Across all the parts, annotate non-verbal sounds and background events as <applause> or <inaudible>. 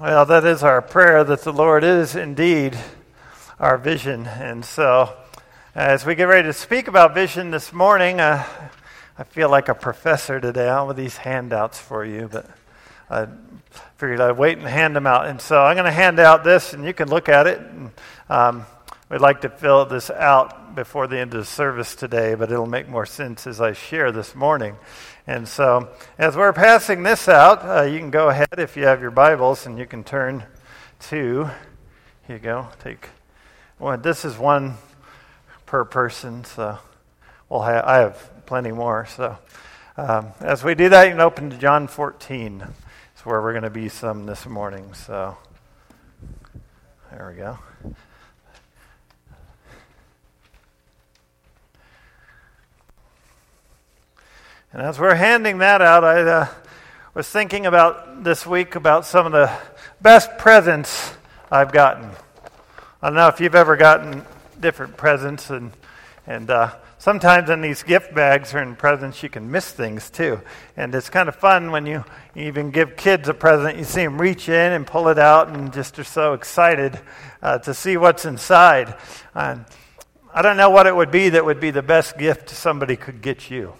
Well, that is our prayer that the Lord is indeed our vision. And so, as we get ready to speak about vision this morning, uh, I feel like a professor today. I with these handouts for you, but I figured I'd wait and hand them out. And so, I'm going to hand out this, and you can look at it. And, um, we'd like to fill this out before the end of the service today, but it'll make more sense as I share this morning. And so, as we're passing this out, uh, you can go ahead if you have your Bibles and you can turn to, here you go, take, well, this is one per person, so we'll have, I have plenty more. So, um, as we do that, you can open to John 14. It's where we're going to be some this morning. So, there we go. And as we're handing that out, I uh, was thinking about this week about some of the best presents I've gotten. I don't know if you've ever gotten different presents, and, and uh, sometimes in these gift bags or in presents, you can miss things too. And it's kind of fun when you, even give kids a present, you see them reach in and pull it out and just are so excited uh, to see what's inside. I don't know what it would be that would be the best gift somebody could get you.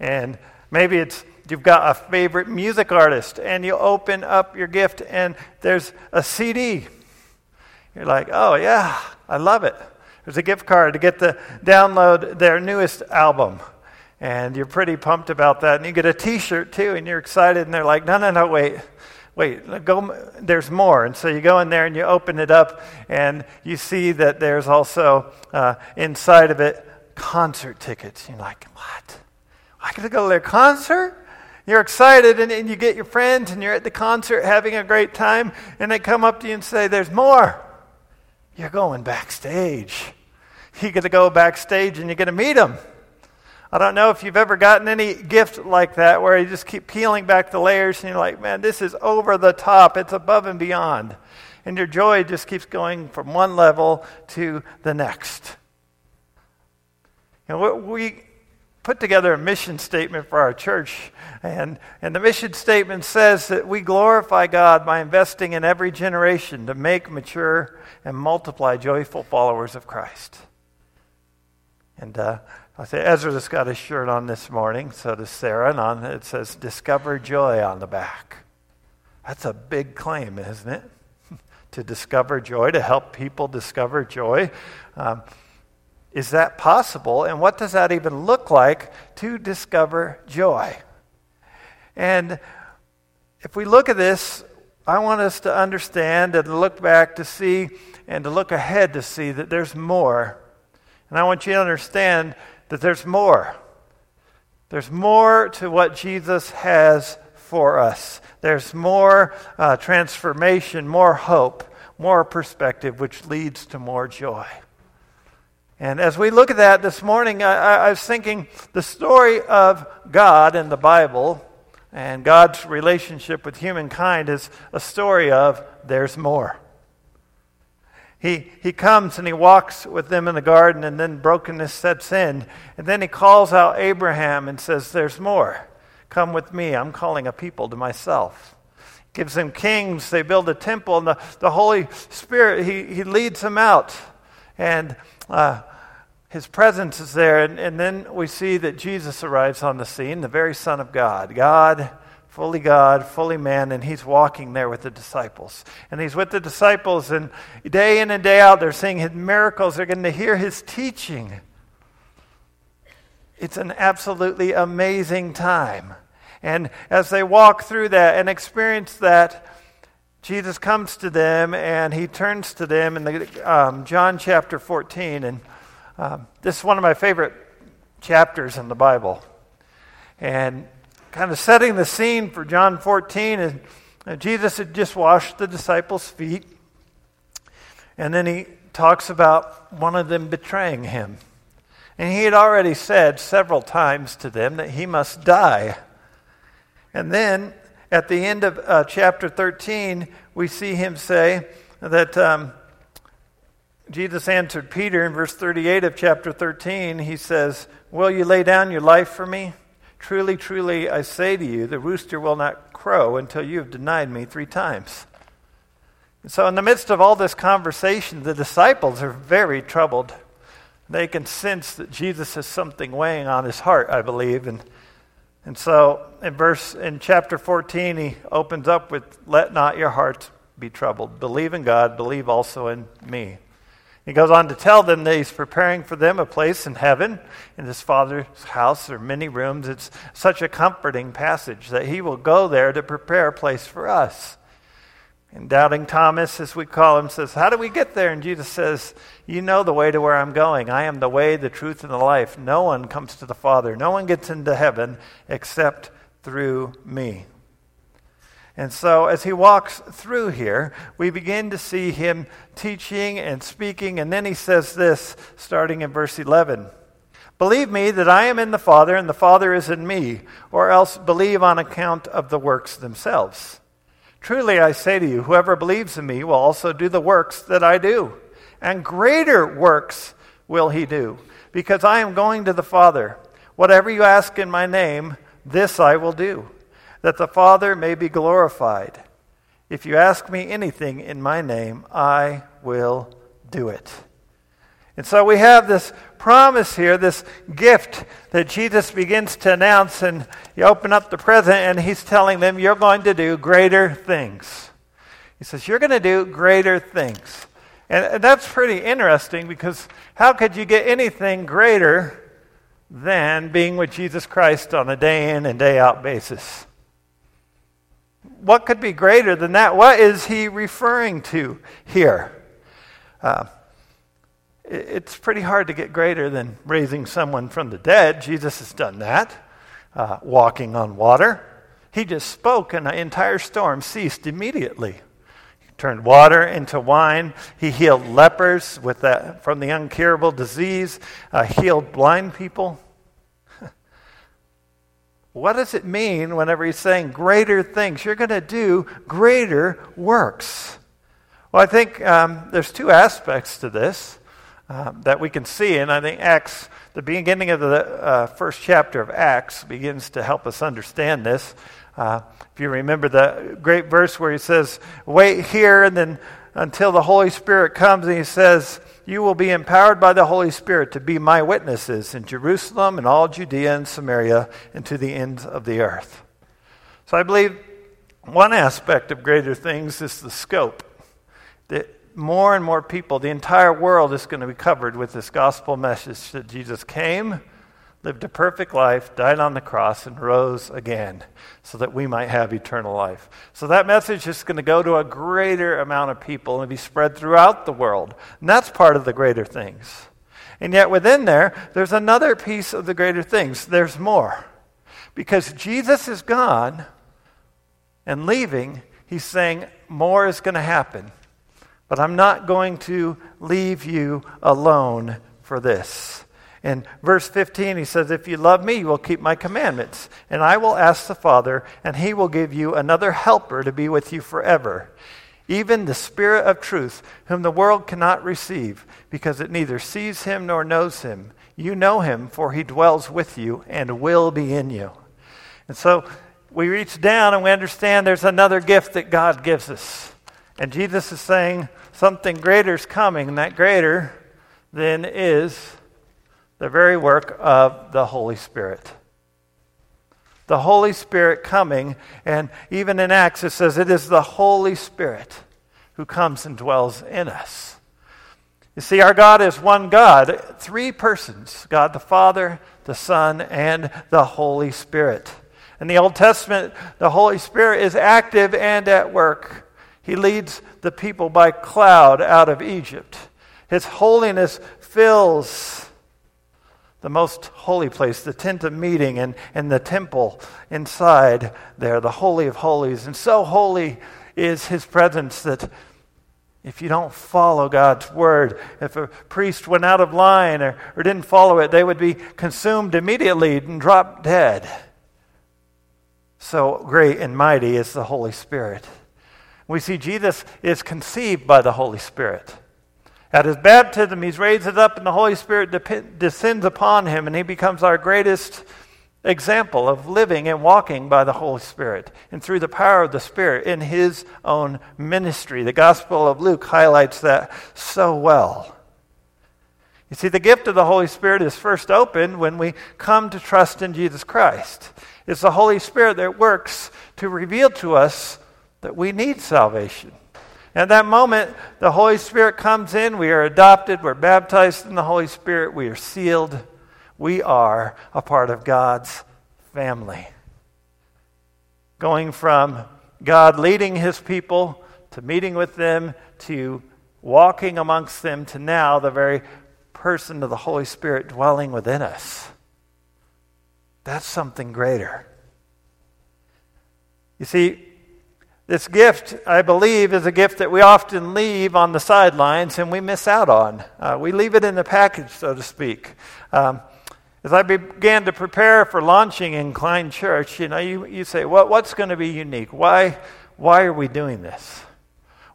And maybe it's you've got a favorite music artist and you open up your gift and there's a CD. You're like, oh, yeah, I love it. There's a gift card to get the download their newest album. And you're pretty pumped about that. And you get a t shirt too, and you're excited. And they're like, no, no, no, wait, wait, go, there's more. And so you go in there and you open it up, and you see that there's also uh, inside of it concert tickets. You're like, what? I get to go to their concert? You're excited, and, and you get your friends, and you're at the concert having a great time, and they come up to you and say, There's more. You're going backstage. You get to go backstage and you get to meet them. I don't know if you've ever gotten any gift like that where you just keep peeling back the layers and you're like, man, this is over the top. It's above and beyond. And your joy just keeps going from one level to the next. You know, we, put together a mission statement for our church. And, and the mission statement says that we glorify God by investing in every generation to make, mature, and multiply joyful followers of Christ. And uh, I say Ezra just got his shirt on this morning, so does Sarah, and on it says "Discover Joy" on the back. That's a big claim, isn't it? <laughs> to discover joy, to help people discover joy. Um, is that possible? And what does that even look like to discover joy? And if we look at this, I want us to understand and look back to see and to look ahead to see that there's more. And I want you to understand that there's more. There's more to what Jesus has for us. There's more uh, transformation, more hope, more perspective, which leads to more joy. And as we look at that this morning, I, I, was thinking the story of God in the Bible and God's relationship with humankind is a story of there's more. He, he comes and he walks with them in the garden, and then brokenness sets in. And then he calls out Abraham and says, There's more. Come with me. I'm calling a people to myself. Gives them kings. They build a temple, and the, the Holy Spirit, he, he leads them out. And uh, his presence is there. And, and then we see that Jesus arrives on the scene, the very Son of God. God, fully God, fully man, and he's walking there with the disciples. And he's with the disciples, and day in and day out, they're seeing his miracles. They're going to hear his teaching. It's an absolutely amazing time. And as they walk through that and experience that, Jesus comes to them and he turns to them in the, um, John chapter 14. And um, this is one of my favorite chapters in the Bible. And kind of setting the scene for John 14 is uh, Jesus had just washed the disciples' feet. And then he talks about one of them betraying him. And he had already said several times to them that he must die. And then at the end of uh, chapter 13, we see him say that um, Jesus answered Peter in verse 38 of chapter 13. He says, Will you lay down your life for me? Truly, truly, I say to you, the rooster will not crow until you have denied me three times. And so, in the midst of all this conversation, the disciples are very troubled. They can sense that Jesus has something weighing on his heart, I believe. And, and so, in verse in chapter 14, he opens up with, Let not your hearts be troubled. Believe in God, believe also in me. He goes on to tell them that he's preparing for them a place in heaven. In his Father's house there are many rooms. It's such a comforting passage that he will go there to prepare a place for us. And doubting Thomas, as we call him, says, How do we get there? And Jesus says, You know the way to where I'm going. I am the way, the truth, and the life. No one comes to the Father. No one gets into heaven except through me. And so, as he walks through here, we begin to see him teaching and speaking. And then he says this, starting in verse 11 Believe me that I am in the Father, and the Father is in me, or else believe on account of the works themselves. Truly, I say to you, whoever believes in me will also do the works that I do, and greater works will he do, because I am going to the Father. Whatever you ask in my name, this I will do that the Father may be glorified. If you ask me anything in my name, I will do it. And so we have this promise here, this gift that Jesus begins to announce, and you open up the present, and he's telling them, You're going to do greater things. He says, You're going to do greater things. And that's pretty interesting because how could you get anything greater than being with Jesus Christ on a day in and day out basis? what could be greater than that? What is he referring to here? Uh, it's pretty hard to get greater than raising someone from the dead. Jesus has done that, uh, walking on water. He just spoke, and the entire storm ceased immediately. He turned water into wine. He healed lepers with that, from the incurable disease, uh, healed blind people. <laughs> What does it mean whenever he's saying greater things? You're going to do greater works. Well, I think um, there's two aspects to this um, that we can see, and I think Acts, the beginning of the uh, first chapter of Acts, begins to help us understand this. Uh, if you remember the great verse where he says, Wait here, and then until the Holy Spirit comes, and he says, you will be empowered by the Holy Spirit to be my witnesses in Jerusalem and all Judea and Samaria and to the ends of the earth. So I believe one aspect of greater things is the scope. That more and more people, the entire world is going to be covered with this gospel message that Jesus came lived a perfect life, died on the cross, and rose again so that we might have eternal life. So that message is going to go to a greater amount of people and be spread throughout the world. And that's part of the greater things. And yet within there, there's another piece of the greater things. There's more. Because Jesus is gone and leaving, he's saying more is going to happen. But I'm not going to leave you alone for this. In verse 15, he says, If you love me, you will keep my commandments. And I will ask the Father, and he will give you another helper to be with you forever, even the Spirit of truth, whom the world cannot receive, because it neither sees him nor knows him. You know him, for he dwells with you and will be in you. And so we reach down and we understand there's another gift that God gives us. And Jesus is saying something greater is coming, and that greater then is the very work of the Holy Spirit. The Holy Spirit coming, and even in Acts it says it is the Holy Spirit who comes and dwells in us. You see, our God is one God, three persons God the Father, the Son, and the Holy Spirit. In the Old Testament, the Holy Spirit is active and at work. He leads the people by cloud out of Egypt. His holiness fills the most holy place, the tent of meeting, and, and the temple inside there, the Holy of Holies. And so holy is his presence that if you don't follow God's word, if a priest went out of line or, or didn't follow it, they would be consumed immediately and drop dead. So great and mighty is the Holy Spirit. We see Jesus is conceived by the Holy Spirit. At his baptism, he's raised up, and the Holy Spirit descends upon him, and he becomes our greatest example of living and walking by the Holy Spirit and through the power of the Spirit in his own ministry. The Gospel of Luke highlights that so well. You see, the gift of the Holy Spirit is first opened when we come to trust in Jesus Christ. It's the Holy Spirit that works to reveal to us that we need salvation. At that moment, the Holy Spirit comes in. We are adopted. We're baptized in the Holy Spirit. We are sealed. We are a part of God's family. Going from God leading his people to meeting with them to walking amongst them to now the very person of the Holy Spirit dwelling within us. That's something greater. You see, this gift, I believe, is a gift that we often leave on the sidelines and we miss out on. Uh, we leave it in the package, so to speak. Um, as I began to prepare for launching Incline Church, you know, you, you say, well, what's going to be unique? Why, why are we doing this?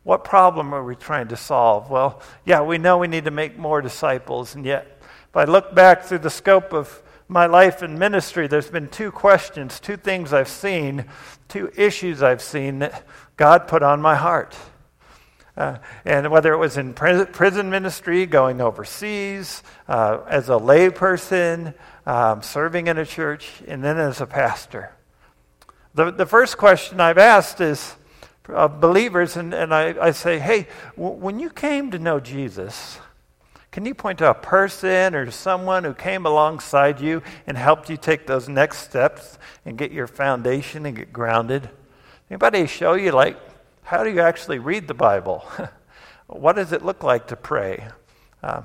What problem are we trying to solve? Well, yeah, we know we need to make more disciples, and yet, if I look back through the scope of my life and ministry, there's been two questions, two things I've seen, two issues I've seen that God put on my heart. Uh, and whether it was in prison ministry, going overseas, uh, as a layperson, um, serving in a church, and then as a pastor. The, the first question I've asked is of believers, and, and I, I say, hey, w- when you came to know Jesus, can you point to a person or someone who came alongside you and helped you take those next steps and get your foundation and get grounded? Anybody show you, like, how do you actually read the Bible? <laughs> what does it look like to pray? Uh,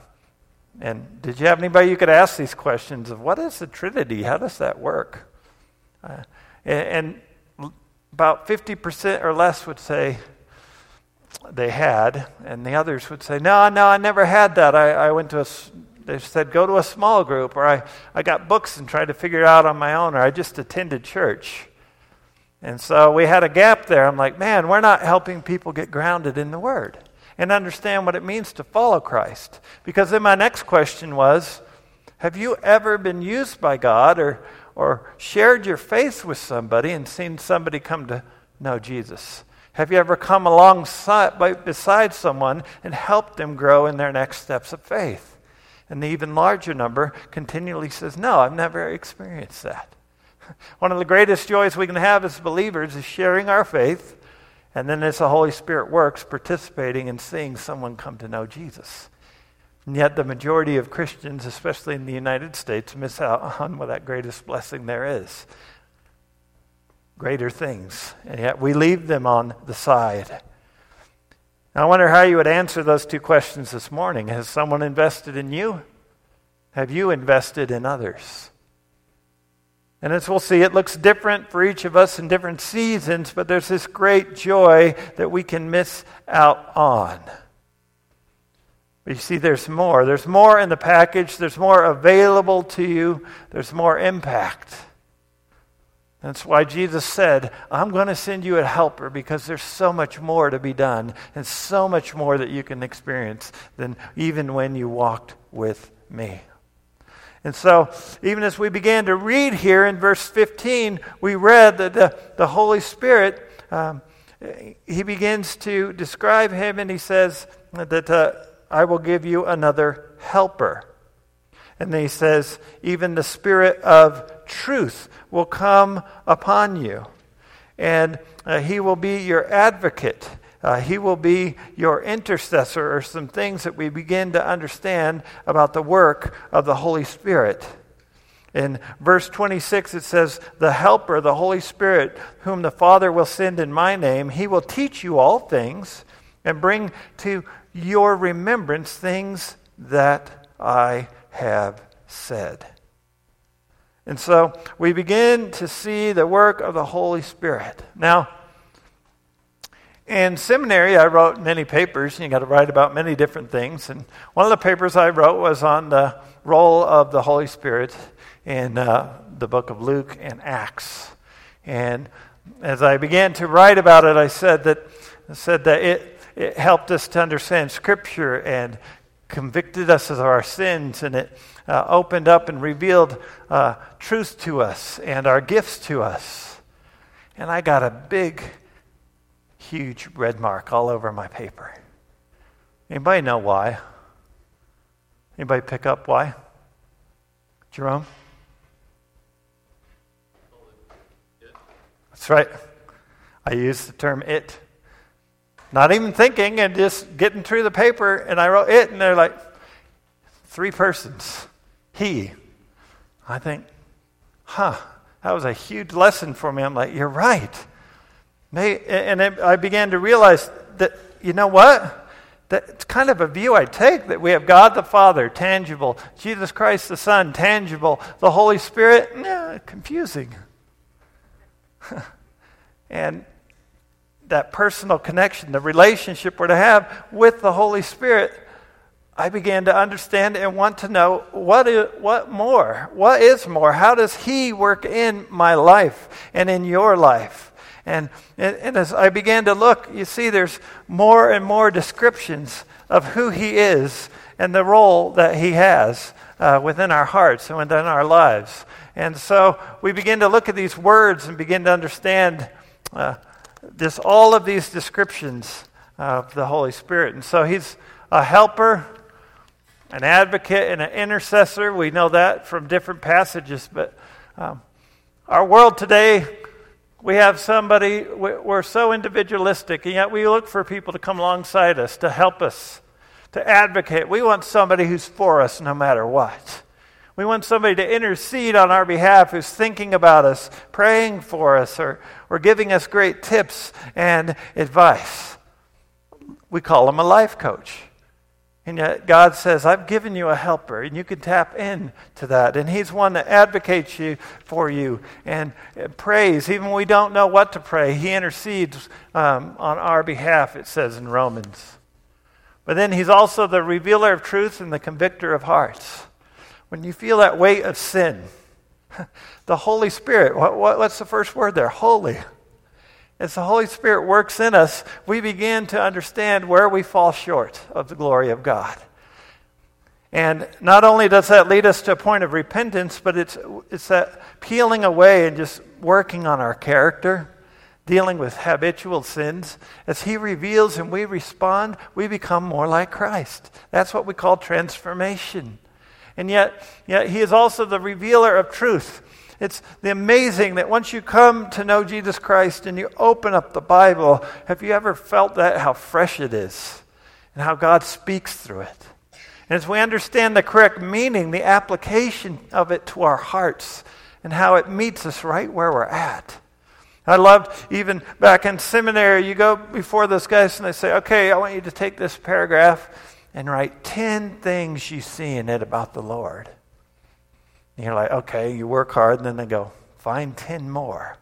and did you have anybody you could ask these questions of what is the Trinity? How does that work? Uh, and, and about 50% or less would say, they had, and the others would say, No, no, I never had that. I, I went to a, they said, Go to a small group, or I, I got books and tried to figure it out on my own, or I just attended church. And so we had a gap there. I'm like, Man, we're not helping people get grounded in the Word and understand what it means to follow Christ. Because then my next question was, Have you ever been used by God or, or shared your faith with somebody and seen somebody come to know Jesus? Have you ever come alongside beside someone and helped them grow in their next steps of faith? And the even larger number continually says, No, I've never experienced that. <laughs> One of the greatest joys we can have as believers is sharing our faith, and then as the Holy Spirit works, participating in seeing someone come to know Jesus. And yet, the majority of Christians, especially in the United States, miss out <laughs> on what that greatest blessing there is greater things, and yet we leave them on the side. I wonder how you would answer those two questions this morning. Has someone invested in you? Have you invested in others? And as we'll see, it looks different for each of us in different seasons, but there's this great joy that we can miss out on. But you see, there's more. There's more in the package, there's more available to you, there's more impact. That's why Jesus said, I'm going to send you a helper because there's so much more to be done and so much more that you can experience than even when you walked with me. And so, even as we began to read here in verse 15, we read that the, the Holy Spirit, um, he begins to describe him and he says that uh, I will give you another helper. And then he says, even the Spirit of truth will come upon you. And uh, he will be your advocate. Uh, he will be your intercessor, or some things that we begin to understand about the work of the Holy Spirit. In verse 26, it says, The Helper, the Holy Spirit, whom the Father will send in my name, he will teach you all things and bring to your remembrance things that I have said. And so we begin to see the work of the Holy Spirit. Now, in seminary, I wrote many papers. You got to write about many different things. And one of the papers I wrote was on the role of the Holy Spirit in uh, the book of Luke and Acts. And as I began to write about it, I said that, I said that it, it helped us to understand Scripture and convicted us of our sins and it uh, opened up and revealed uh, truth to us and our gifts to us. And I got a big, huge red mark all over my paper. Anybody know why? Anybody pick up why? Jerome? That's right. I used the term it. Not even thinking and just getting through the paper, and I wrote it, and they're like, three persons. He. I think, huh, that was a huge lesson for me. I'm like, you're right. And I began to realize that, you know what? That's kind of a view I take that we have God the Father, tangible, Jesus Christ the Son, tangible, the Holy Spirit, yeah, confusing. <laughs> and that personal connection, the relationship we're to have with the Holy Spirit, I began to understand and want to know what, is, what more? What is more? How does He work in my life and in your life? And, and, as I began to look, you see, there's more and more descriptions of who He is and the role that He has uh, within our hearts and within our lives. And so we begin to look at these words and begin to understand uh, this, all of these descriptions of the Holy Spirit. And so He's a helper, an advocate, and an intercessor. We know that from different passages, but um, our world today we have somebody, we're so individualistic, and yet we look for people to come alongside us, to help us, to advocate. We want somebody who's for us no matter what. We want somebody to intercede on our behalf who's thinking about us, praying for us, or, or giving us great tips and advice. We call them a life coach. And yet God says, I've given you a helper, and you can tap in to that. And He's one that advocates you for you and prays. Even when we don't know what to pray, He intercedes um, on our behalf, it says in Romans. But then He's also the revealer of truth and the convictor of hearts. When you feel that weight of sin, <laughs> the Holy Spirit, what, what, what's the first word there? Holy. As the Holy Spirit works in us, we begin to understand where we fall short of the glory of God. And not only does that lead us to a point of repentance, but it's, it's that peeling away and just working on our character, dealing with habitual sins. As He reveals and we respond, we become more like Christ. That's what we call transformation. And yet, yet He is also the revealer of truth. It's the amazing that once you come to know Jesus Christ and you open up the Bible, have you ever felt that, how fresh it is and how God speaks through it? And as we understand the correct meaning, the application of it to our hearts and how it meets us right where we're at. I loved even back in seminary, you go before those guys and they say, okay, I want you to take this paragraph and write 10 things you see in it about the Lord. And you're like, okay, you work hard, and then they go, find 10 more.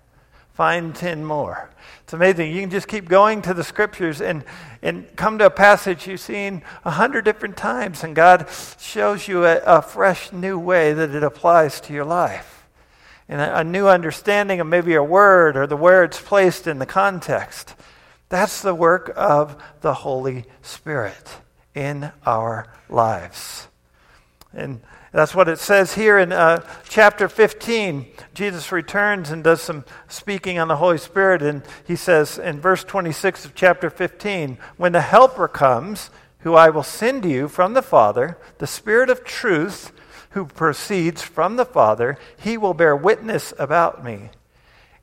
Find 10 more. It's amazing. You can just keep going to the scriptures and, and come to a passage you've seen a hundred different times, and God shows you a, a, fresh new way that it applies to your life. And a, a new understanding of maybe a word or the it's placed in the context. That's the work of the Holy Spirit in our lives. And that's what it says here in uh, chapter 15. Jesus returns and does some speaking on the Holy Spirit, and he says in verse 26 of chapter 15 When the Helper comes, who I will send you from the Father, the Spirit of truth, who proceeds from the Father, he will bear witness about me.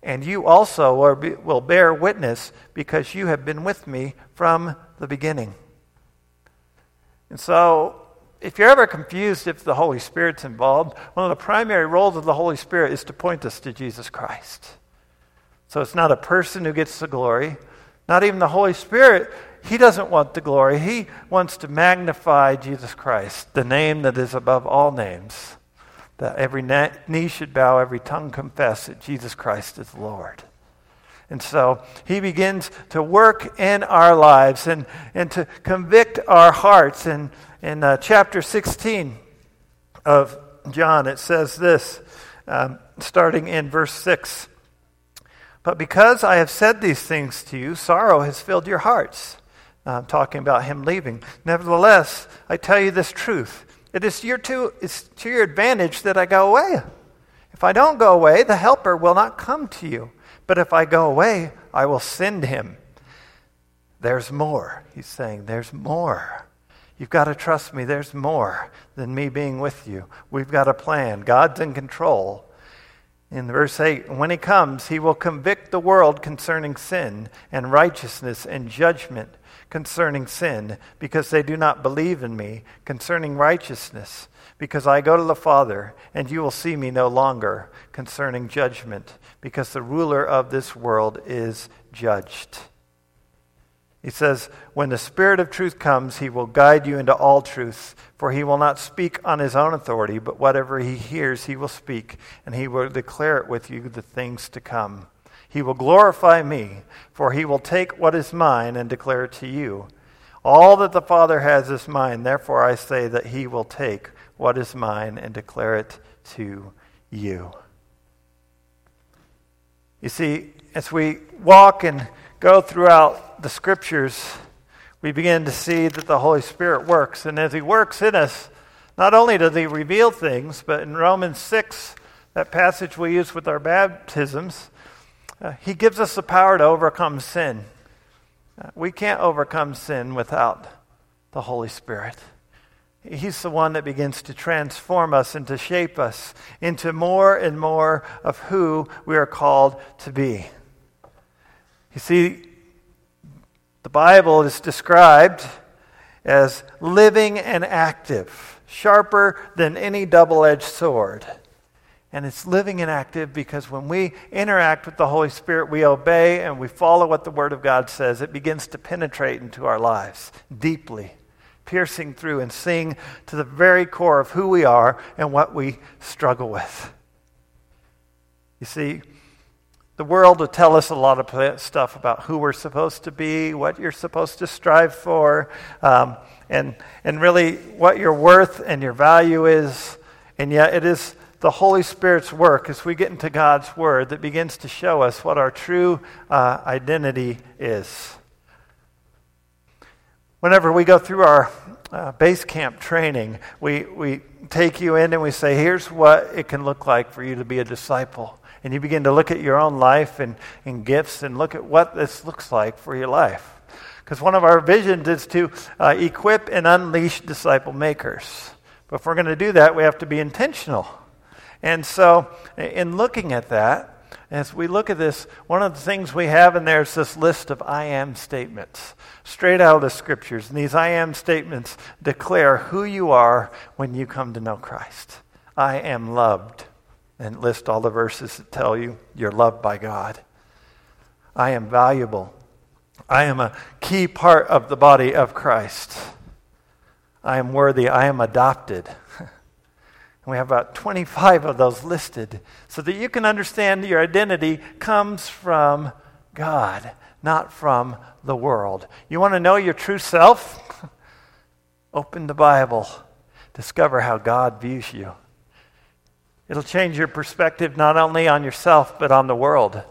And you also will bear witness because you have been with me from the beginning. And so if you're ever confused if the Holy Spirit's involved, one of the primary roles of the Holy Spirit is to point us to Jesus Christ. So it's not a person who gets the glory, not even the Holy Spirit. He doesn't want the glory. He wants to magnify Jesus Christ, the name that is above all names, that every knee should bow, every tongue confess that Jesus Christ is Lord. And so he begins to work in our lives and, and to convict our hearts. And in uh, chapter 16 of John, it says this, um, starting in verse 6 But because I have said these things to you, sorrow has filled your hearts. uh, talking about him leaving. Nevertheless, I tell you this truth. It is your to, it's to your advantage that I go away. If I don't go away, the Helper will not come to you. But if I go away, I will send him. There's more. He's saying, There's more. You've got to trust me. There's more than me being with you. We've got a plan. God's in control. In verse 8, when he comes, he will convict the world concerning sin and righteousness and judgment concerning sin, because they do not believe in me, concerning righteousness, because I go to the Father, and you will see me no longer, concerning judgment, because the ruler of this world is judged. He says, When the Spirit of truth comes, he will guide you into all truth, for he will not speak on his own authority, but whatever he hears, he will speak, and he will declare it with you the things to come. He will glorify me, for he will take what is mine and declare it to you. All that the Father has is mine, therefore I say that he will take what is mine and declare it to you. You see, as we walk and go throughout the scriptures, we begin to see that the Holy Spirit works. And as He works in us, not only does He reveal things, but in Romans 6, that passage we use with our baptisms, uh, He gives us the power to overcome sin. Uh, we can't overcome sin without the Holy Spirit. He's the one that begins to transform us and to shape us into more and more of who we are called to be. You see, the Bible is described as living and active, sharper than any double edged sword. And it's living and active because when we interact with the Holy Spirit, we obey and we follow what the Word of God says. It begins to penetrate into our lives deeply, piercing through and seeing to the very core of who we are and what we struggle with. You see, the world will tell us a lot of stuff about who we're supposed to be, what you're supposed to strive for, um, and, and really what your worth and your value is. And yet, it is the Holy Spirit's work as we get into God's Word that begins to show us what our true uh, identity is. Whenever we go through our uh, base camp training, we, we take you in and we say, here's what it can look like for you to be a disciple and you begin to look at your own life and, and gifts and look at what this looks like for your life. Because one of our visions is to uh, equip and unleash disciple makers. But if we're going to do that, we have to be intentional. And so, in looking at that, as we look at this, one of the things we have in there is this list of I am statements, straight out of the scriptures. And these I am statements declare who you are when you come to know Christ. I am loved and list all the verses that tell you you're loved by God. I am valuable. I am a key part of the body of Christ. I am worthy. I am adopted. <laughs> we have about 25 of those listed so that you can understand your identity comes from God, not from the world. You want to know your true self? <laughs> Open the Bible. Discover how God views you. It'll change your perspective not only on yourself, but on the world.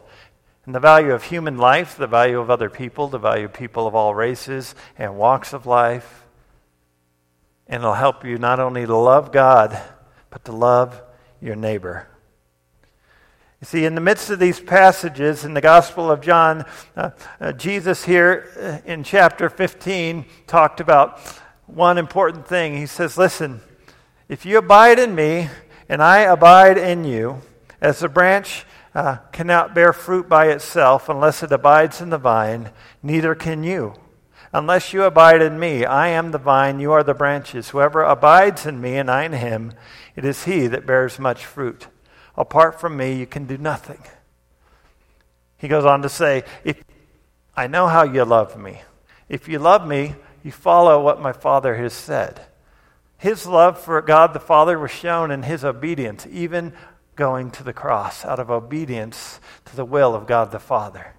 And the value of human life, the value of other people, the value of people of all races and walks of life. And it'll help you not only to love God, but to love your neighbor. You see, in the midst of these passages in the Gospel of John, uh, uh, Jesus here uh, in chapter 15 talked about one important thing. He says, Listen, if you abide in me and I abide in you, as the branch uh, cannot bear fruit by itself unless it abides in the vine, neither can you. Unless you abide in me, I am the vine, you are the branches. Whoever abides in me and I in him, it is he that bears much fruit. Apart from me, you can do nothing. He goes on to say, if, I know how you love me. If you love me, you follow what my Father has said. His love for God the Father was shown in his obedience, even going to the cross out of obedience to the will of God the Father.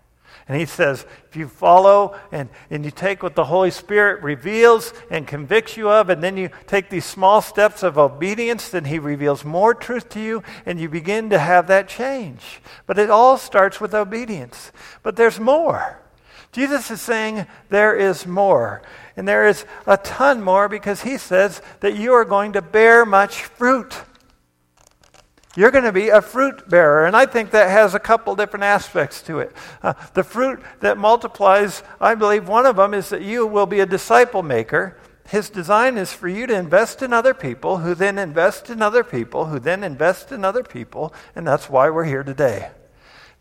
And he says, if you follow and, and you take what the Holy Spirit reveals and convicts you of, and then you take these small steps of obedience, then he reveals more truth to you, and you begin to have that change. But it all starts with obedience. But there's more. Jesus is saying there is more. And there is a ton more because he says that you are going to bear much fruit. You're going to be a fruit bearer. And I think that has a couple different aspects to it. Uh, the fruit that multiplies, I believe one of them is that you will be a disciple maker. His design is for you to invest in other people, who then invest in other people, who then invest in other people. And that's why we're here today.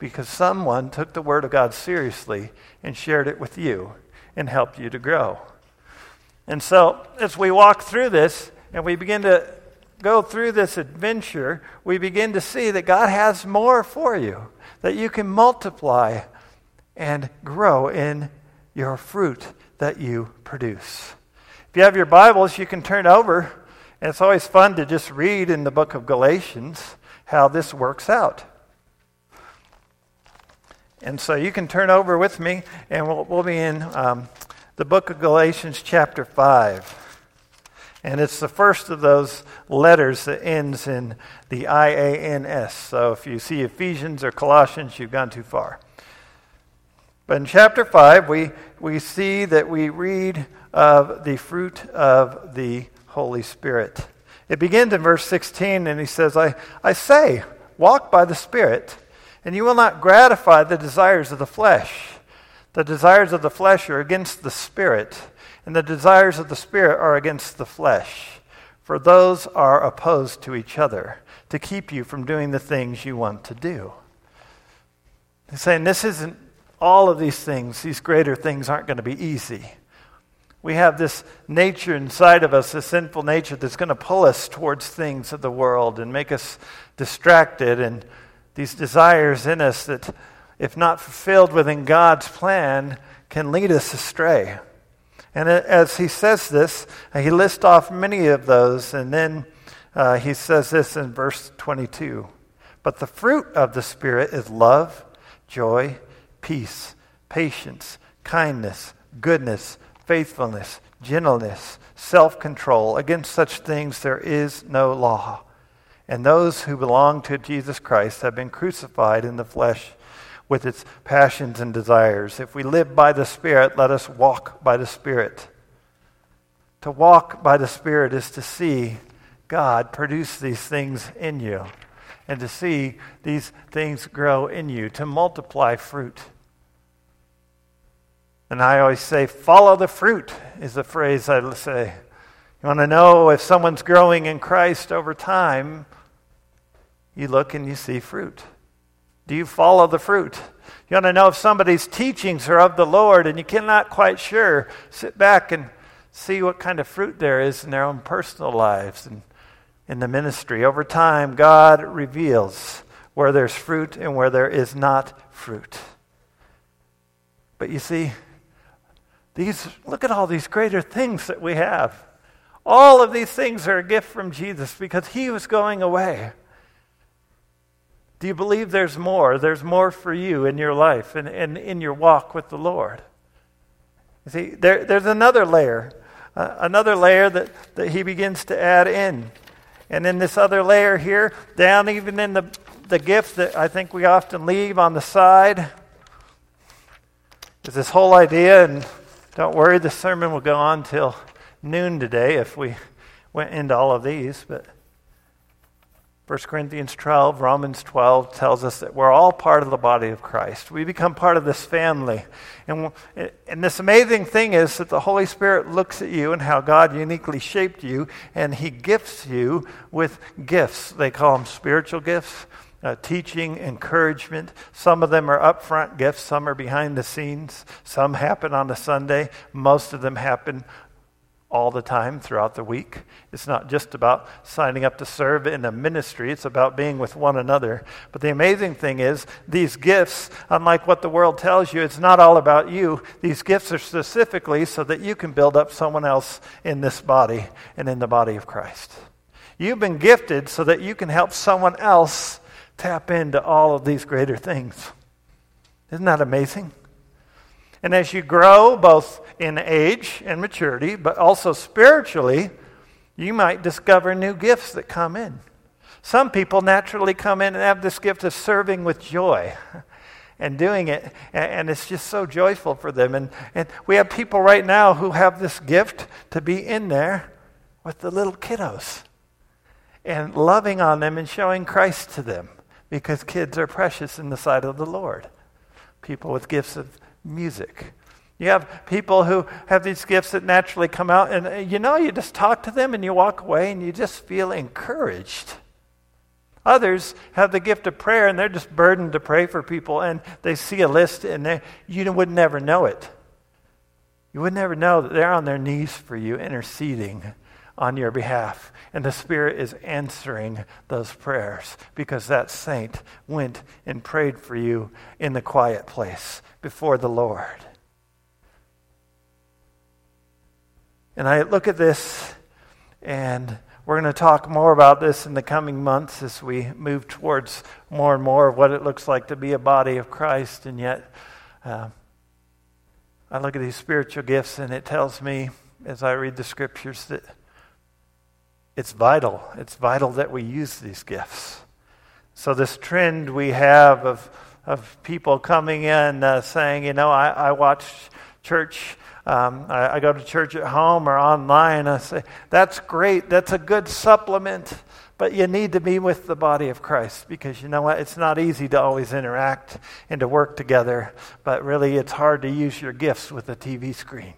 Because someone took the Word of God seriously and shared it with you and helped you to grow. And so, as we walk through this and we begin to go through this adventure, we begin to see that God has more for you, that you can multiply and grow in your fruit that you produce. If you have your Bibles, you can turn over. And it's always fun to just read in the book of Galatians how this works out. And so you can turn over with me, and we'll, we'll be in um, the book of Galatians, chapter 5. And it's the first of those letters that ends in the IANS. So if you see Ephesians or Colossians, you've gone too far. But in chapter 5, we, we see that we read of the fruit of the Holy Spirit. It begins in verse 16, and he says, I, I say, walk by the Spirit, and you will not gratify the desires of the flesh. The desires of the flesh are against the Spirit and the desires of the Spirit are against the flesh, for those are opposed to each other to keep you from doing the things you want to do. He's saying this isn't all of these things, these greater things aren't going to be easy. We have this nature inside of us, this sinful nature that's going to pull us towards things of the world and make us distracted, and these desires in us that, if not fulfilled within God's plan, can lead us astray. And as he says this, uh, he lists off many of those, and then uh, he says this in verse 22 But the fruit of the Spirit is love, joy, peace, patience, kindness, goodness, faithfulness, gentleness, self control. Against such things there is no law. And those who belong to Jesus Christ have been crucified in the flesh with its passions and desires. If we live by the Spirit, let us walk by the Spirit. To walk by the Spirit is to see God produce these things in you and to see these things grow in you, to multiply fruit. And I always say, follow the fruit is the phrase I say. You want to know if someone's growing in Christ over time, you look and you see fruit. Do you follow the fruit? You want to know if somebody's teachings are of the Lord and you cannot quite sure, sit back and see what kind of fruit there is in their own personal lives and in the ministry. Over time, God reveals where there's fruit and where there is not fruit. But you see, these look at all these greater things that we have. All of these things are a gift from Jesus because he was going away. Do you believe there's more? There's more for you in your life and, and in your walk with the Lord. You see, there, there's another layer, uh, another layer that, that he begins to add in. And in this other layer here, down even in the, the gift that I think we often leave on the side, is this whole idea. And don't worry, the sermon will go on till noon today if we went into all of these. But 1 Corinthians 12, Romans 12 tells us that we're all part of the body of Christ. We become part of this family. And, and this amazing thing is that the Holy Spirit looks at you and how God uniquely shaped you, and He gifts you with gifts. They call them spiritual gifts. Uh, teaching, encouragement. Some of them are upfront gifts, some are behind the scenes. Some happen on a Sunday. Most of them happen all the time throughout the week. It's not just about signing up to serve in a ministry, it's about being with one another. But the amazing thing is, these gifts, unlike what the world tells you, it's not all about you. These gifts are specifically so that you can build up someone else in this body and in the body of Christ. You've been gifted so that you can help someone else tap into all of these greater things. Isn't that amazing? And as you grow, both in age and maturity, but also spiritually, you might discover new gifts that come in. Some people naturally come in and have this gift of serving with joy. <laughs> and doing it. And, it's just so joyful for them. And, and we have people right now who have this gift to be in there with the little kiddos and loving on them and showing Christ to them because kids are precious in the sight of the Lord. People with gifts of music. You have people who have these gifts that naturally come out, and uh, you know, you just talk to them and you walk away and you just feel encouraged. Others have the gift of prayer and they're just burdened to pray for people, and they see a list and they, you would never know it. You would never know that they're on their knees for you, interceding on your behalf. And the Spirit is answering those prayers because that saint went and prayed for you in the quiet place before the Lord. And I look at this, and we're going to talk more about this in the coming months as we move towards more and more of what it looks like to be a body of Christ. And yet, uh, I look at these spiritual gifts, and it tells me as I read the scriptures that it's vital. It's vital that we use these gifts. So, this trend we have of, of people coming in uh, saying, you know, I, I watch church, um, I, I go to church at home or online. I say, that's great. That's a good supplement. But you need to be with the body of Christ because you know what? It's not easy to always interact and to work together, but really it's hard to use your gifts with a TV screen.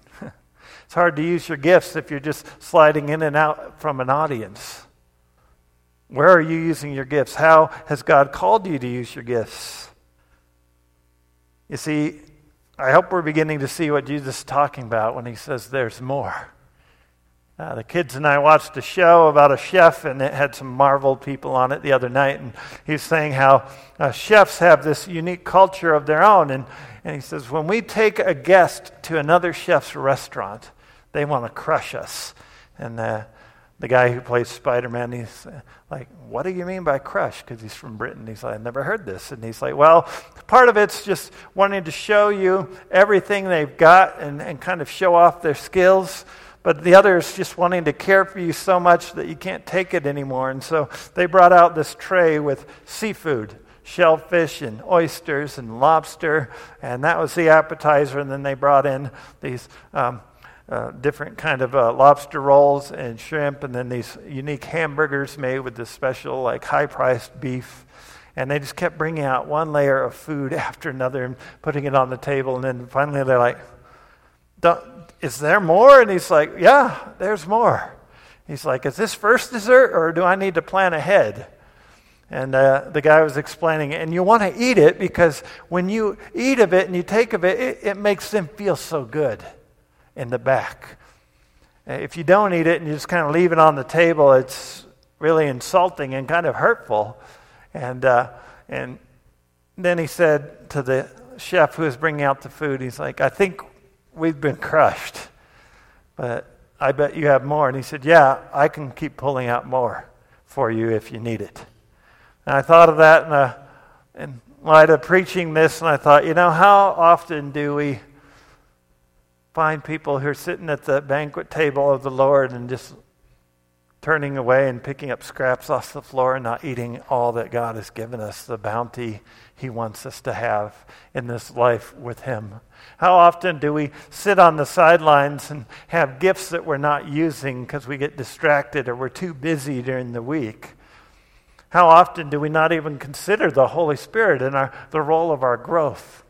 It's hard to use your gifts if you're just sliding in and out from an audience. Where are you using your gifts? How has God called you to use your gifts? You see, I hope we're beginning to see what Jesus is talking about when he says there's more. Uh, the kids and I watched a show about a chef, and it had some Marvel people on it the other night. And he was saying how uh, chefs have this unique culture of their own. And, and he says, when we take a guest to another chef's restaurant, they want to crush us. And uh, the guy who plays Spider Man, he's like, What do you mean by crush? Because he's from Britain. He's like, I've never heard this. And he's like, Well, part of it's just wanting to show you everything they've got and, and kind of show off their skills. But the other is just wanting to care for you so much that you can't take it anymore. And so they brought out this tray with seafood shellfish and oysters and lobster, and that was the appetizer. And then they brought in these um, uh, different kind of uh, lobster rolls and shrimp, and then these unique hamburgers made with this special, like high-priced beef. And they just kept bringing out one layer of food <laughs> after another and putting it on the table. And then finally, they're like, "Is there more?" And he's like, "Yeah, there's more." He's like, "Is this first dessert, or do I need to plan ahead?" And uh, the guy was explaining. And you want to eat it because when you eat of it and you take of it, it, it makes them feel so good in the back. Uh, if you don't eat it and you just kind of leave it on the table, it's really insulting and kind of hurtful. And, uh, and then he said to the chef who was bringing out the food, he's like, I think we've been crushed, but I bet you have more. And he said, Yeah, I can keep pulling out more for you if you need it. And I thought of that in, a, in light of preaching this, and I thought, you know, how often do we find people who are sitting at the banquet table of the Lord and just turning away and picking up scraps off the floor and not eating all that God has given us, the bounty He wants us to have in this life with Him. How often do we sit on the sidelines and have gifts that we're not using because we get distracted or we're too busy during the week? How often do we not even consider the Holy Spirit and our, the role of our growth?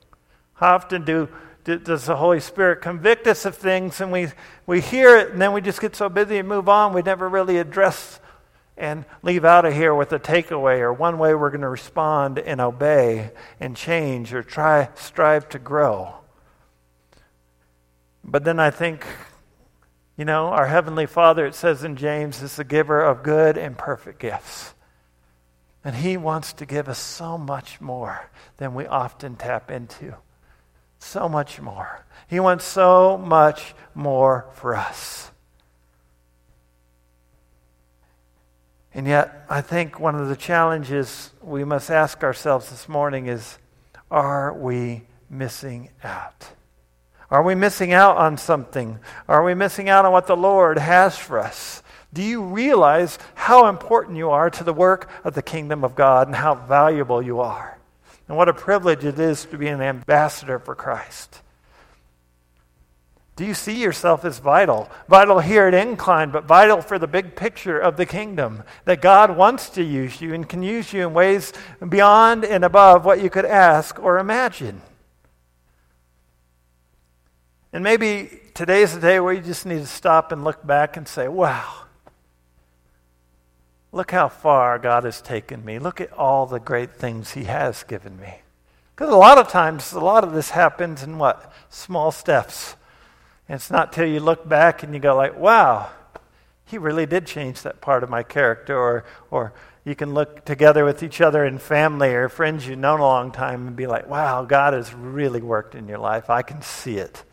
How often do does the Holy Spirit convict us of things and we, we hear it and then we just get so busy and move on, we never really address and leave out of here with a takeaway or one way we're going to respond and obey and change or try, strive to grow. But then I think, you know, our Heavenly Father, it says in James, is the giver of good and perfect gifts. And He wants to give us so much more than we often tap into so much more. He wants so much more for us. And yet, I think one of the challenges we must ask ourselves this morning is are we missing out? Are we missing out on something? Are we missing out on what the Lord has for us? Do you realize how important you are to the work of the kingdom of God and how valuable you are? And what a privilege it is to be an ambassador for Christ. Do you see yourself as vital? Vital here at Incline, but vital for the big picture of the kingdom. That God wants to use you and can use you in ways beyond and above what you could ask or imagine. And maybe today's the day where you just need to stop and look back and say, wow, look how far God has taken me. Look at all the great things He has given me. Because a lot of times, a lot of this happens in what? Small steps. And it's not till you look back and you go like, wow, he really did change that part of my character. Or, or you can look together with each other in family or friends you've known a long time and be like, wow, God has really worked in your life. I can see it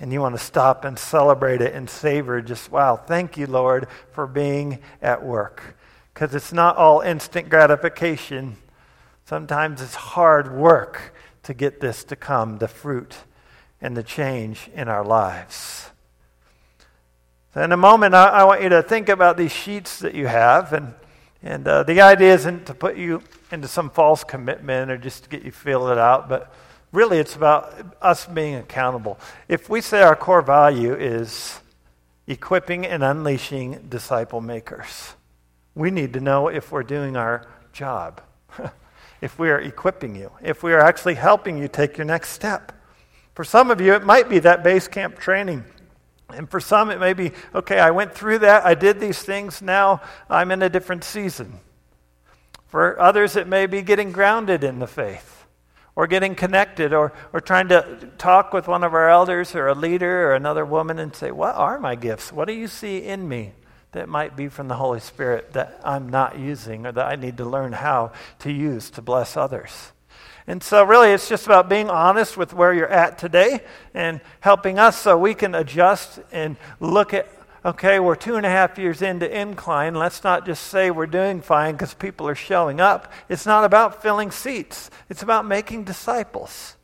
and you want to stop and celebrate it and savor just, wow, thank you, Lord, for being at work. Because it's not all instant gratification. Sometimes it's hard work to get this to come, the fruit and the change in our lives. So, in a moment, I, I want you to think about these sheets that you have. And, and uh, the idea isn't to put you into some false commitment or just to get you feel it out, but really it's about us being accountable. If we say our core value is equipping and unleashing disciple makers, we need to know if we're doing our job, <laughs> if we are equipping you, if we are actually helping you take your next step. For some of you, it might be that base camp training. And for some, it may be, okay, I went through that, I did these things, now I'm in a different season. For others, it may be getting grounded in the faith or getting connected or, or trying to talk with one of our elders or a leader or another woman and say, What are my gifts? What do you see in me that might be from the Holy Spirit that I'm not using or that I need to learn how to use to bless others? And so, really, it's just about being honest with where you're at today and helping us so we can adjust and look at okay, we're two and a half years into incline. Let's not just say we're doing fine because people are showing up. It's not about filling seats, it's about making disciples.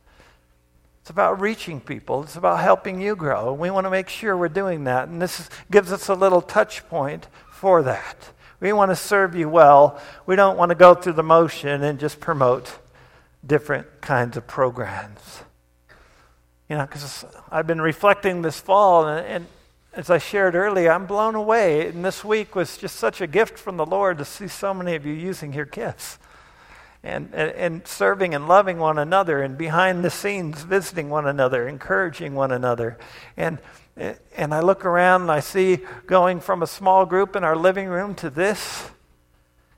It's about reaching people. It's about helping you grow. We want to make sure we're doing that. And this is, gives us a little touch point for that. We want to serve you well. We don't want to go through the motion and just promote different kinds of programs. You know, because I've been reflecting this fall, and, and as I shared earlier, I'm blown away. And this week was just such a gift from the Lord to see so many of you using your gifts and, and, serving and loving one another and behind the scenes visiting one another, encouraging one another. And, and I look around and I see going from a small group in our living room to this.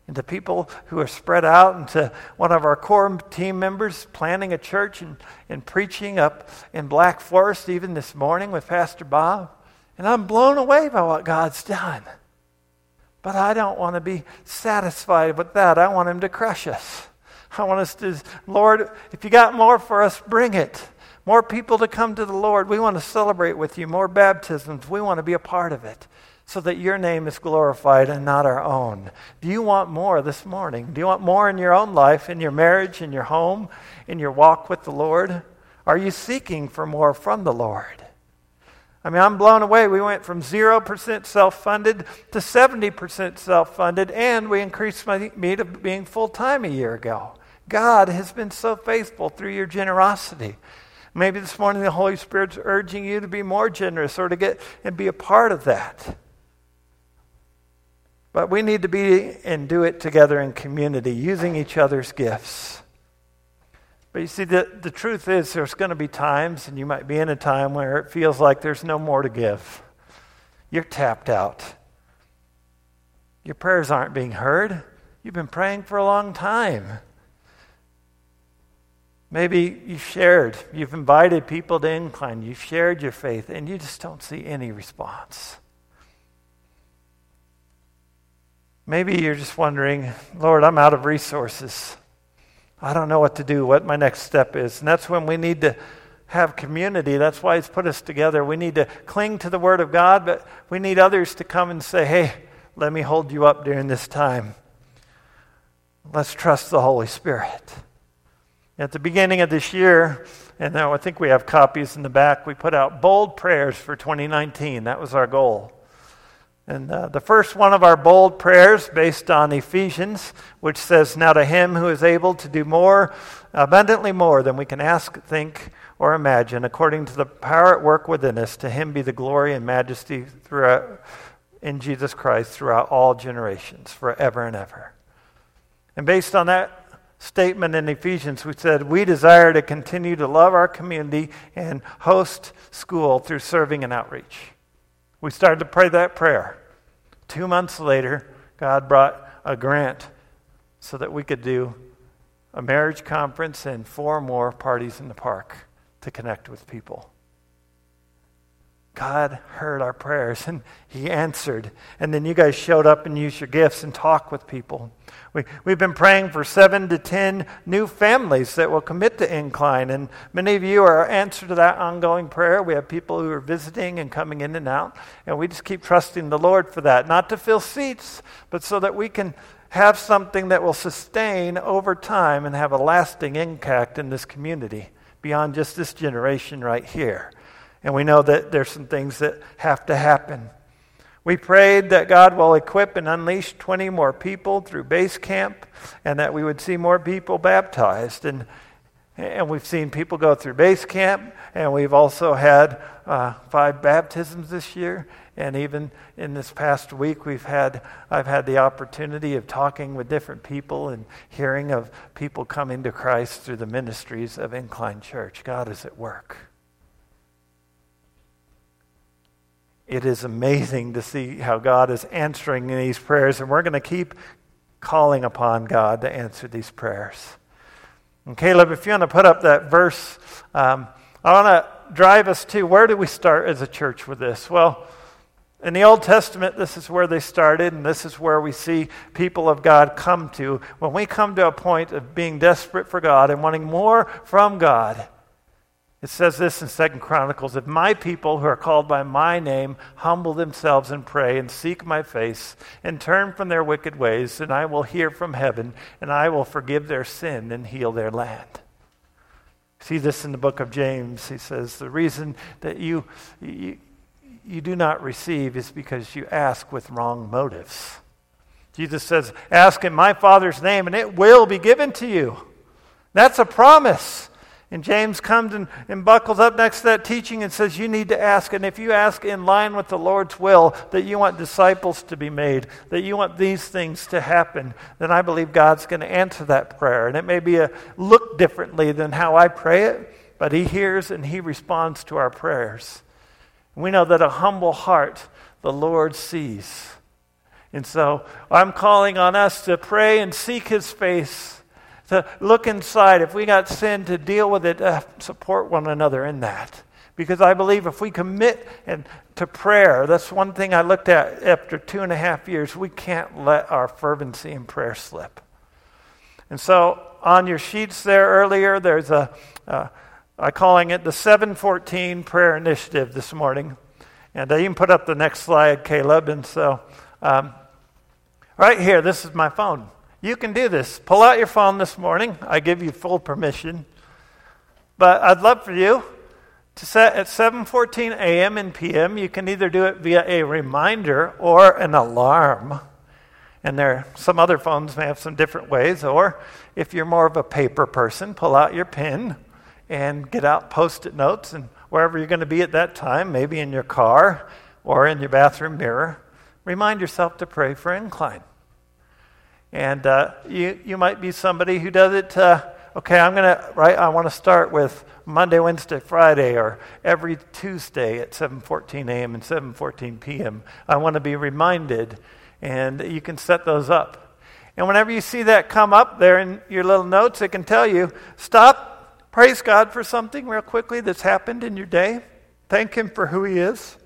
And to people who are spread out, and to one of our core team members planning a church and, and preaching up in Black Forest even this morning with Pastor Bob. And I'm blown away by what God's done. But I don't want to be satisfied with that. I want Him to crush us. I want us to, Lord, if you got more for us, bring it. More people to come to the Lord. We want to celebrate with you. More baptisms. We want to be a part of it so that your name is glorified and not our own. Do you want more this morning? Do you want more in your own life, in your marriage, in your home, in your walk with the Lord? Are you seeking for more from the Lord? I mean, I'm blown away. We went from 0% self funded to 70% self funded, and we increased my, me to being full time a year ago. God has been so faithful through your generosity. Maybe this morning the Holy Spirit's urging you to be more generous or to get and be a part of that. But we need to be and do it together in community, using each other's gifts. But you see, the, the truth is, there's going to be times, and you might be in a time where it feels like there's no more to give. You're tapped out. Your prayers aren't being heard. You've been praying for a long time. Maybe you've shared, you've invited people to incline, you've shared your faith, and you just don't see any response. Maybe you're just wondering, Lord, I'm out of resources. I don't know what to do, what my next step is. And that's when we need to have community. That's why He's put us together. We need to cling to the Word of God, but we need others to come and say, hey, let me hold you up during this time. Let's trust the Holy Spirit. At the beginning of this year, and now I think we have copies in the back, we put out bold prayers for 2019. That was our goal. And uh, the first one of our bold prayers, based on Ephesians, which says, Now to him who is able to do more, abundantly more than we can ask, think, or imagine, according to the power at work within us, to him be the glory and majesty throughout, in Jesus Christ throughout all generations, forever and ever. And based on that statement in Ephesians, we said, We desire to continue to love our community and host school through serving and outreach. We started to pray that prayer. Two months later, God brought a grant so that we could do a marriage conference and four more parties in the park to connect with people. God heard our prayers and He answered. And then you guys showed up and used your gifts and talked with people. We, we've been praying for seven to ten new families that will commit to Incline. And many of you are answer to that ongoing prayer. We have people who are visiting and coming in and out. And we just keep trusting the Lord for that. Not to fill seats, but so that we can have something that will sustain over time and have a lasting impact in this community beyond just this generation right here. And we know that there's some things that have to happen. We prayed that God will equip and unleash 20 more people through base camp and that we would see more people baptized. And, and we've seen people go through base camp, and we've also had uh, five baptisms this year. And even in this past week, we've had, I've had the opportunity of talking with different people and hearing of people coming to Christ through the ministries of Incline Church. God is at work. It is amazing to see how God is answering these prayers, and we're going to keep calling upon God to answer these prayers. And Caleb, if you want to put up that verse, um, I want to drive us to where do we start as a church with this? Well, in the Old Testament, this is where they started, and this is where we see people of God come to. When we come to a point of being desperate for God and wanting more from God, it says this in Second Chronicles If my people who are called by my name humble themselves and pray and seek my face and turn from their wicked ways, then I will hear from heaven and I will forgive their sin and heal their land. See this in the book of James. He says, The reason that you, you, you do not receive is because you ask with wrong motives. Jesus says, Ask in my Father's name and it will be given to you. That's a promise. And James comes and, and buckles up next to that teaching and says, You need to ask. And if you ask in line with the Lord's will, that you want disciples to be made, that you want these things to happen, then I believe God's going to answer that prayer. And it may be a look differently than how I pray it, but He hears and He responds to our prayers. We know that a humble heart the Lord sees. And so I'm calling on us to pray and seek His face to look inside. If we got sin, to deal with it, uh, support one another in that. Because I believe if we commit and to prayer, that's one thing I looked at after two and a half years. We can't let our fervency in prayer slip. And so on your sheets there earlier, there's a, uh, I'm calling it the 714 prayer initiative this morning. And I even put up the next slide, Caleb. And so, um, right here, this is my phone. You can do this. Pull out your phone this morning. I give you full permission. But I'd love for you to set at 7:14 a.m. and p.m. You can either do it via a reminder or an alarm. And there some other phones may have some different ways or if you're more of a paper person, pull out your pen and get out post-it notes and wherever you're going to be at that time, maybe in your car or in your bathroom mirror, remind yourself to pray for incline. And uh, you, you might be somebody who does it, uh, okay, I'm going to, right, I want to start with Monday, Wednesday, Friday, or every Tuesday at 7.14 a.m. and 7.14 p.m. I want to be reminded, and you can set those up. And whenever you see that come up there in your little notes, it can tell you, stop, praise God for something real quickly that's happened in your day. Thank Him for who He is.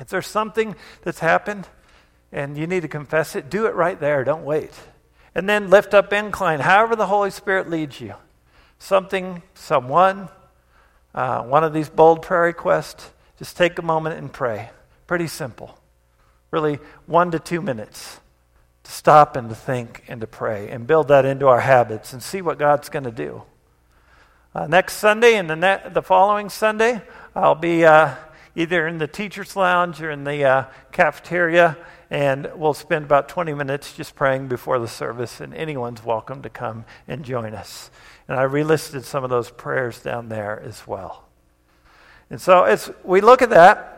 If there's something that's happened, and you need to confess it, do it right there. Don't wait. And then lift up incline, however the Holy Spirit leads you. Something, someone, uh, one of these bold prayer requests, just take a moment and pray. Pretty simple. Really, one to two minutes to stop and to think and to pray and build that into our habits and see what God's going to do. Uh, next Sunday and the, ne- the following Sunday, I'll be uh, either in the teacher's lounge or in the uh, cafeteria, and we'll spend about 20 minutes just praying before the service, and anyone's welcome to come and join us. And I relisted some of those prayers down there as well. And so as we look at that,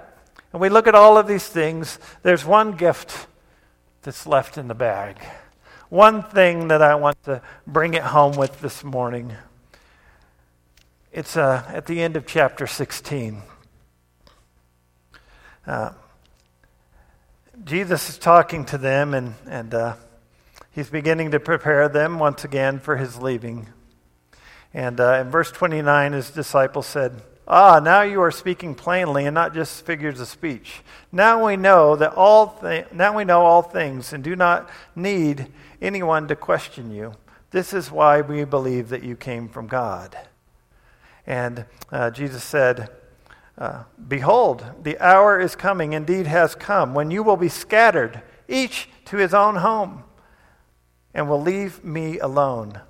and we look at all of these things, there's one gift that's left in the bag. One thing that I want to bring it home with this morning. It's uh, at the end of chapter 16. Uh, Jesus is talking to them, and, and uh, he's beginning to prepare them once again for his leaving. And uh, in verse 29, his disciples said, Ah, now you are speaking plainly and not just figures of speech. Now we know that all thi- now we know all things and do not need anyone to question you. This is why we believe that you came from God. And uh, Jesus said, uh, Behold, the hour is coming, indeed has come, when you will be scattered, each to his own home, and will leave me alone.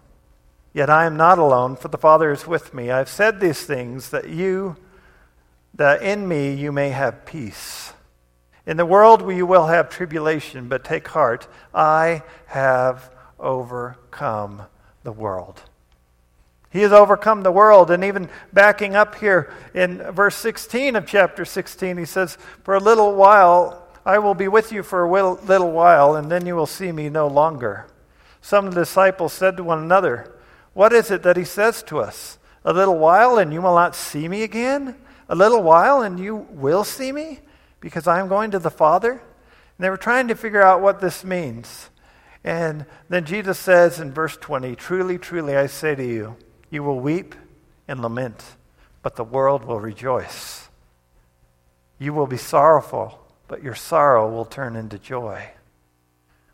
Yet I am not alone, for the Father is with me. I have said these things that you, that in me you may have peace. In the world you will have tribulation, but take heart, I have overcome the world. He has overcome the world. And even backing up here in verse 16 of chapter 16, he says, For a little while, I will be with you for a little while, and then you will see me no longer. Some of the disciples said to one another, What is it that he says to us? A little while, and you will not see me again? A little while, and you will see me? Because I am going to the Father? And they were trying to figure out what this means. And then Jesus says in verse 20, Truly, truly, I say to you, you will weep and lament, but the world will rejoice. You will be sorrowful, but your sorrow will turn into joy.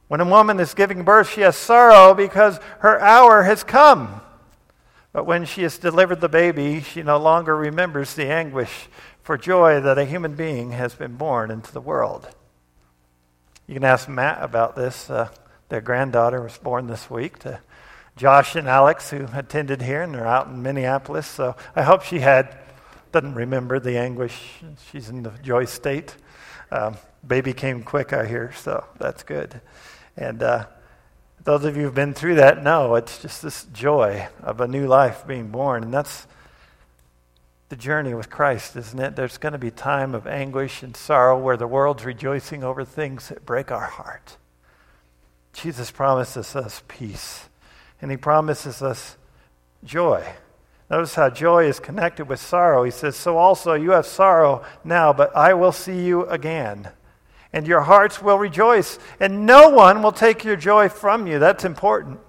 When a woman is giving birth, she has sorrow because her hour has come. But when she has delivered the baby, she no longer remembers the anguish for joy that a human being has been born into the world. You can ask Matt about this. Uh, their granddaughter was born this week to Josh and Alex, who attended here, and they're out in Minneapolis. So I hope she had doesn't remember the anguish. She's in the joy state. Um, baby came quick, I hear, so that's good. And uh, those of you who've been through that know it's just this joy of a new life being born, and that's the journey with Christ, isn't it? There's going to be time of anguish and sorrow where the world's rejoicing over things that break our heart. Jesus promises us peace and he promises us joy. Notice how joy is connected with sorrow. He says, So also you have sorrow now, but I will see you again. And your hearts will rejoice, and no one will take your joy from you. That's important.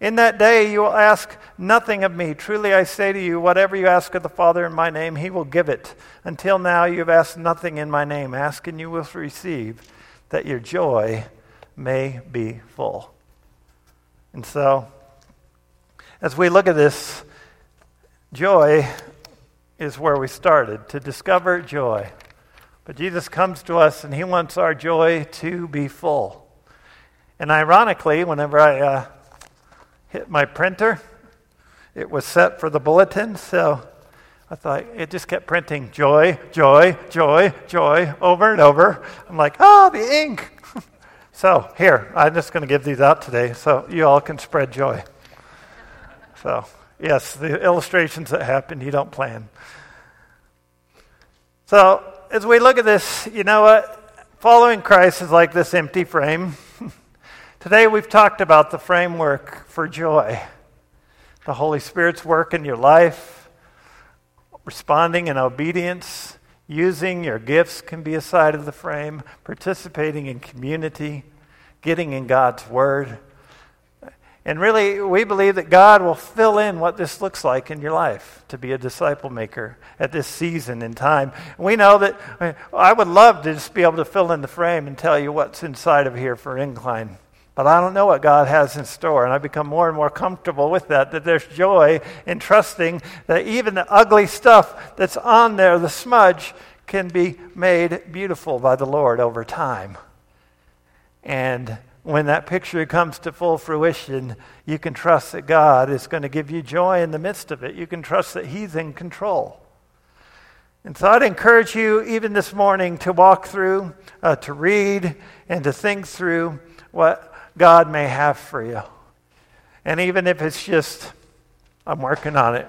In that day you will ask nothing of me. Truly I say to you, whatever you ask of the Father in my name, he will give it. Until now you have asked nothing in my name. Ask and you will receive, that your joy may be full. And so, as we look at this, joy is where we started to discover joy. But Jesus comes to us and he wants our joy to be full. And ironically, whenever I uh, hit my printer, it was set for the bulletin, so I thought it just kept printing joy, joy, joy, joy over and over. I'm like, oh, the ink. <laughs> so here, I'm just going to give these out today so you all can spread joy. So, yes, the illustrations that happen, you don't plan. So, as we look at this, you know what? Following Christ is like this empty frame. <laughs> Today we've talked about the framework for joy the Holy Spirit's work in your life, responding in obedience, using your gifts can be a side of the frame, participating in community, getting in God's Word. And really, we believe that God will fill in what this looks like in your life to be a disciple maker at this season in time. We know that I would love to just be able to fill in the frame and tell you what's inside of here for incline. But I don't know what God has in store, and I become more and more comfortable with that. That there's joy in trusting that even the ugly stuff that's on there, the smudge, can be made beautiful by the Lord over time. And when that picture comes to full fruition, you can trust that God is going to give you joy in the midst of it. You can trust that He's in control. And so I'd encourage you, even this morning, to walk through, uh, to read, and to think through what God may have for you. And even if it's just, I'm working on it,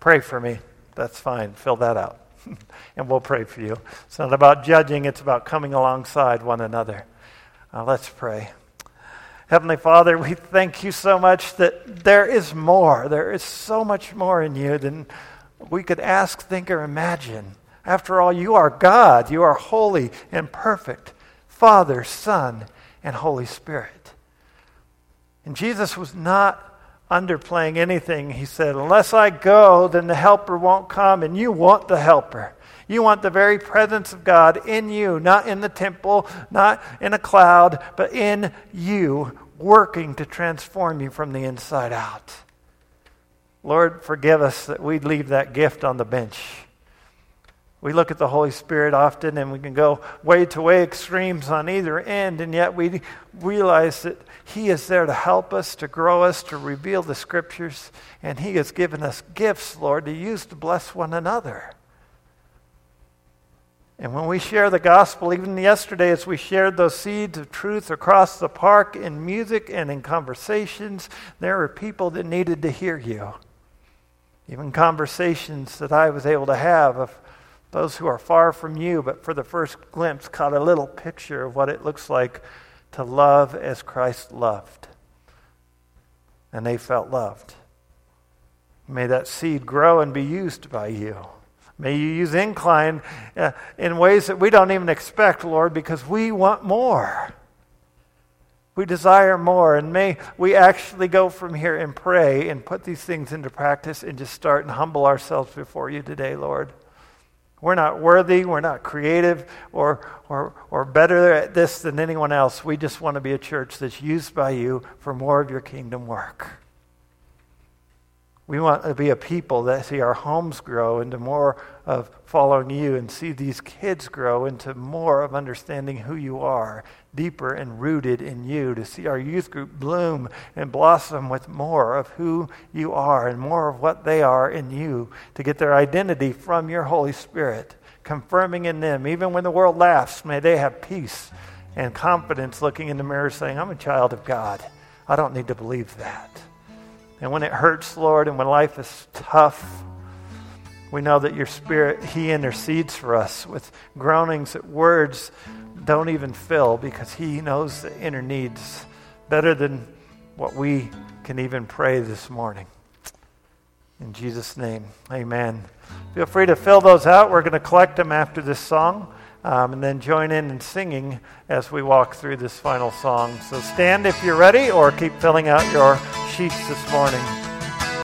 pray for me. That's fine. Fill that out. <laughs> and we'll pray for you. It's not about judging, it's about coming alongside one another. Uh, let's pray. Heavenly Father, we thank you so much that there is more. There is so much more in you than we could ask, think, or imagine. After all, you are God. You are holy and perfect Father, Son, and Holy Spirit. And Jesus was not underplaying anything. He said, Unless I go, then the helper won't come, and you want the helper. You want the very presence of God in you, not in the temple, not in a cloud, but in you, working to transform you from the inside out. Lord, forgive us that we'd leave that gift on the bench. We look at the Holy Spirit often and we can go way to way extremes on either end, and yet we realize that He is there to help us, to grow us, to reveal the Scriptures, and He has given us gifts, Lord, to use to bless one another. And when we share the gospel, even yesterday as we shared those seeds of truth across the park in music and in conversations, there were people that needed to hear you. Even conversations that I was able to have of those who are far from you, but for the first glimpse, caught a little picture of what it looks like to love as Christ loved. And they felt loved. May that seed grow and be used by you. May you use incline uh, in ways that we don't even expect, Lord, because we want more. We desire more, and may we actually go from here and pray and put these things into practice and just start and humble ourselves before you today, Lord. We're not worthy, we're not creative or, or, or better at this than anyone else. We just want to be a church that's used by you for more of your kingdom work. We want to be a people that see our homes grow into more of following you and see these kids grow into more of understanding who you are, deeper and rooted in you, to see our youth group bloom and blossom with more of who you are and more of what they are in you, to get their identity from your Holy Spirit, confirming in them. Even when the world laughs, may they have peace and confidence looking in the mirror saying, I'm a child of God. I don't need to believe that. And when it hurts, Lord, and when life is tough, we know that your Spirit, He intercedes for us with groanings that words don't even fill because He knows the inner needs better than what we can even pray this morning. In Jesus' name, amen. Feel free to fill those out. We're going to collect them after this song um, and then join in in singing as we walk through this final song. So stand if you're ready or keep filling out your sheets this morning.